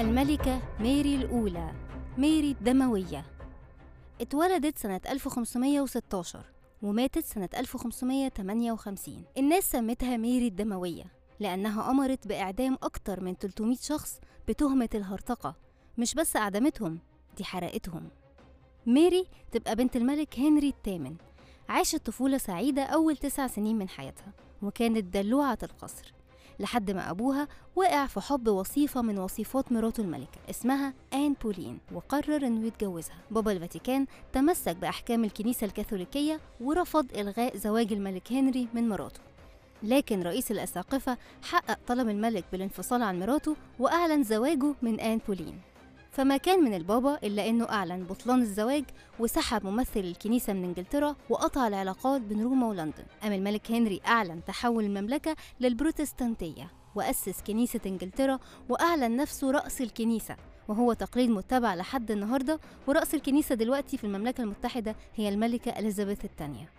الملكة ميري الأولى ميري الدموية. اتولدت سنة 1516 وماتت سنة 1558 الناس سمتها ميري الدموية لأنها أمرت بإعدام أكتر من 300 شخص بتهمة الهرطقة مش بس أعدمتهم دي حرقتهم. ميري تبقى بنت الملك هنري الثامن عاشت طفولة سعيدة أول تسع سنين من حياتها وكانت دلوعة القصر. لحد ما أبوها وقع في حب وصيفة من وصيفات مراته الملكة اسمها آن بولين وقرر إنه يتجوزها. بابا الفاتيكان تمسك بأحكام الكنيسة الكاثوليكية ورفض إلغاء زواج الملك هنري من مراته. لكن رئيس الأساقفة حقق طلب الملك بالانفصال عن مراته وأعلن زواجه من آن بولين. فما كان من البابا إلا إنه أعلن بطلان الزواج وسحب ممثل الكنيسة من إنجلترا وقطع العلاقات بين روما ولندن. أما الملك هنري أعلن تحول المملكة للبروتستانتية وأسس كنيسة إنجلترا وأعلن نفسه رأس الكنيسة وهو تقليد متبع لحد النهاردة ورأس الكنيسة دلوقتي في المملكة المتحدة هي الملكة إليزابيث الثانية.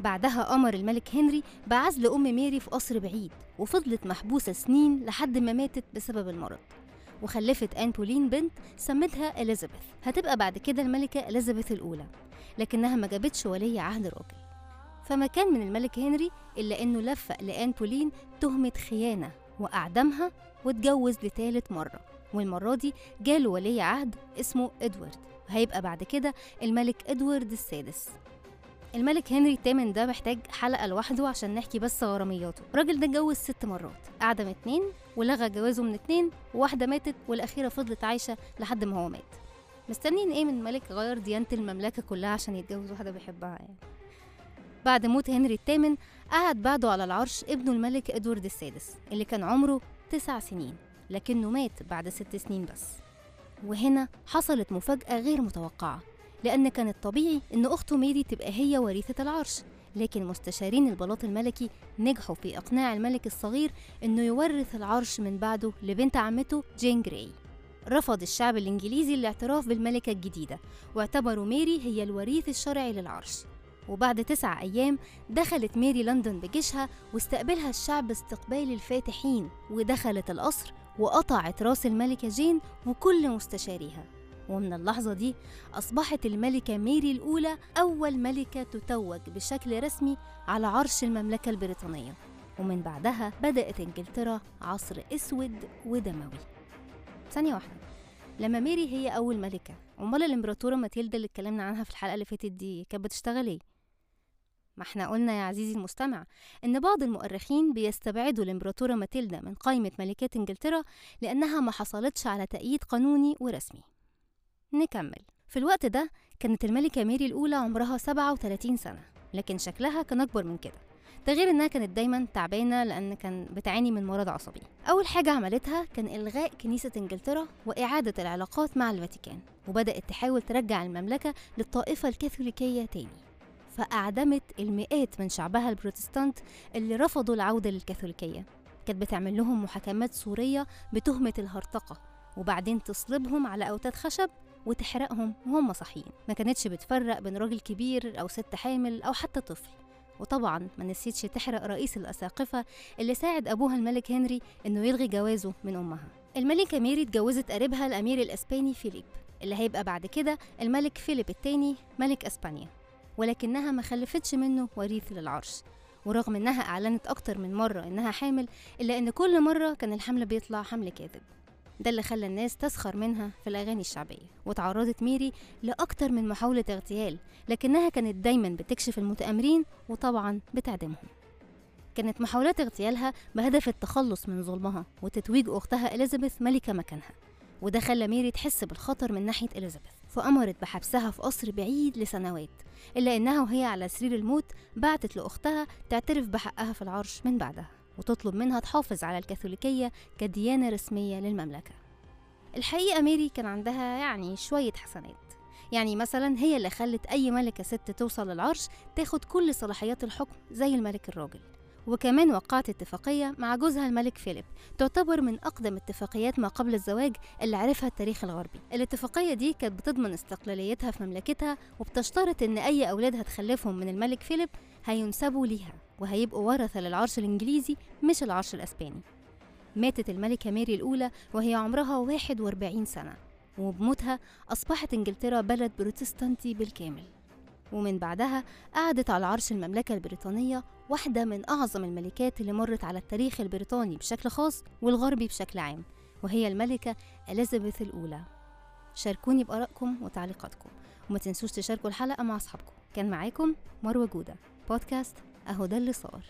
بعدها أمر الملك هنري بعزل أم ميري في قصر بعيد وفضلت محبوسة سنين لحد ما ماتت بسبب المرض. وخلفت آن بولين بنت سمتها إليزابيث. هتبقى بعد كده الملكة إليزابيث الأولى لكنها ما جابتش ولي عهد راجل. فما كان من الملك هنري إلا إنه لفق لآن بولين تهمة خيانة وأعدمها واتجوز لتالت مرة والمرة دي جاله ولي عهد اسمه إدوارد. وهيبقى بعد كده الملك إدوارد السادس. الملك هنري الثامن ده محتاج حلقة لوحده عشان نحكي بس غرامياته. الراجل ده اتجوز ست مرات أعدم اتنين ولغى جوازه من اتنين وواحدة ماتت والأخيرة فضلت عايشة لحد ما هو مات. مستنيين إيه من ملك غير ديانة المملكة كلها عشان يتجوز واحدة بيحبها يعني. بعد موت هنري الثامن قعد بعده على العرش ابنه الملك إدوارد السادس اللي كان عمره تسع سنين لكنه مات بعد ست سنين بس. وهنا حصلت مفاجأة غير متوقعة. لأن كان الطبيعي إن أخته ميري تبقى هي وريثة العرش. لكن مستشارين البلاط الملكي نجحوا في إقناع الملك الصغير إنه يورث العرش من بعده لبنت عمته جين جراي. رفض الشعب الإنجليزي الاعتراف بالملكة الجديدة واعتبروا ميري هي الوريث الشرعي للعرش. وبعد تسع أيام دخلت ميري لندن بجيشها واستقبلها الشعب استقبال الفاتحين ودخلت القصر وقطعت رأس الملكة جين وكل مستشاريها. ومن اللحظة دي أصبحت الملكة ميري الأولى أول ملكة تتوج بشكل رسمي على عرش المملكة البريطانية. ومن بعدها بدأت إنجلترا عصر أسود ودموي. ثانية واحدة. لما ميري هي أول ملكة أمال الإمبراطورة ماتيلدا اللي اتكلمنا عنها في الحلقة اللي فاتت دي كانت بتشتغل إيه؟ ما إحنا قلنا يا عزيزي المستمع إن بعض المؤرخين بيستبعدوا الإمبراطورة ماتيلدا من قائمة ملكات إنجلترا لأنها ما حصلتش على تأييد قانوني ورسمي. نكمل. في الوقت ده كانت الملكة ميري الأولى عمرها 37 سنة لكن شكلها كان أكبر من كده. ده غير إنها كانت دايما تعبانة لأن كان بتعاني من مرض عصبي. أول حاجة عملتها كان إلغاء كنيسة إنجلترا وإعادة العلاقات مع الفاتيكان وبدأت تحاول ترجع المملكة للطائفة الكاثوليكية تاني. فأعدمت المئات من شعبها البروتستانت اللي رفضوا العودة للكاثوليكية. كانت بتعمل لهم محاكمات صورية بتهمة الهرطقة وبعدين تصلبهم على أوتاد خشب وتحرقهم وهم صاحيين. ما كانتش بتفرق بين راجل كبير أو ست حامل أو حتى طفل. وطبعا ما نسيتش تحرق رئيس الأساقفة اللي ساعد أبوها الملك هنري إنه يلغي جوازه من أمها. الملكة ميري اتجوزت قريبها الأمير الأسباني فيليب اللي هيبقى بعد كده الملك فيليب الثاني ملك أسبانيا. ولكنها ما خلفتش منه وريث للعرش. ورغم إنها أعلنت أكتر من مرة إنها حامل إلا إن كل مرة كان الحمل بيطلع حمل كاذب. ده اللي خلى الناس تسخر منها في الأغاني الشعبية وتعرضت ميري لأكتر من محاولة اغتيال لكنها كانت دايما بتكشف المتآمرين وطبعا بتعدمهم. كانت محاولات اغتيالها بهدف التخلص من ظلمها وتتويج أختها إليزابيث ملكة مكانها وده خلى ميري تحس بالخطر من ناحية إليزابيث. فأمرت بحبسها في قصر بعيد لسنوات إلا إنها وهي على سرير الموت بعتت لأختها تعترف بحقها في العرش من بعدها. وتطلب منها تحافظ على الكاثوليكية كديانة رسمية للمملكة. الحقيقة ميري كان عندها يعني شوية حسنات. يعني مثلا هي اللي خلت أي ملكة ست توصل للعرش تاخد كل صلاحيات الحكم زي الملك الراجل. وكمان وقعت اتفاقية مع جوزها الملك فيليب تعتبر من أقدم اتفاقيات ما قبل الزواج اللي عرفها التاريخ الغربي. الاتفاقية دي كانت بتضمن استقلاليتها في مملكتها وبتشترط إن أي أولاد هتخلفهم من الملك فيليب هينسبوا ليها. وهيبقوا ورثة للعرش الإنجليزي مش العرش الأسباني. ماتت الملكة ماري الأولى وهي عمرها 41 سنة وبموتها أصبحت إنجلترا بلد بروتستانتي بالكامل. ومن بعدها قعدت على عرش المملكة البريطانية واحدة من أعظم الملكات اللي مرت على التاريخ البريطاني بشكل خاص والغربي بشكل عام وهي الملكة إليزابيث الأولى. شاركوني بآرائكم وتعليقاتكم وما تنسوش تشاركوا الحلقة مع أصحابكم. كان معاكم مروة جودة بودكاست أهو ده اللي صار.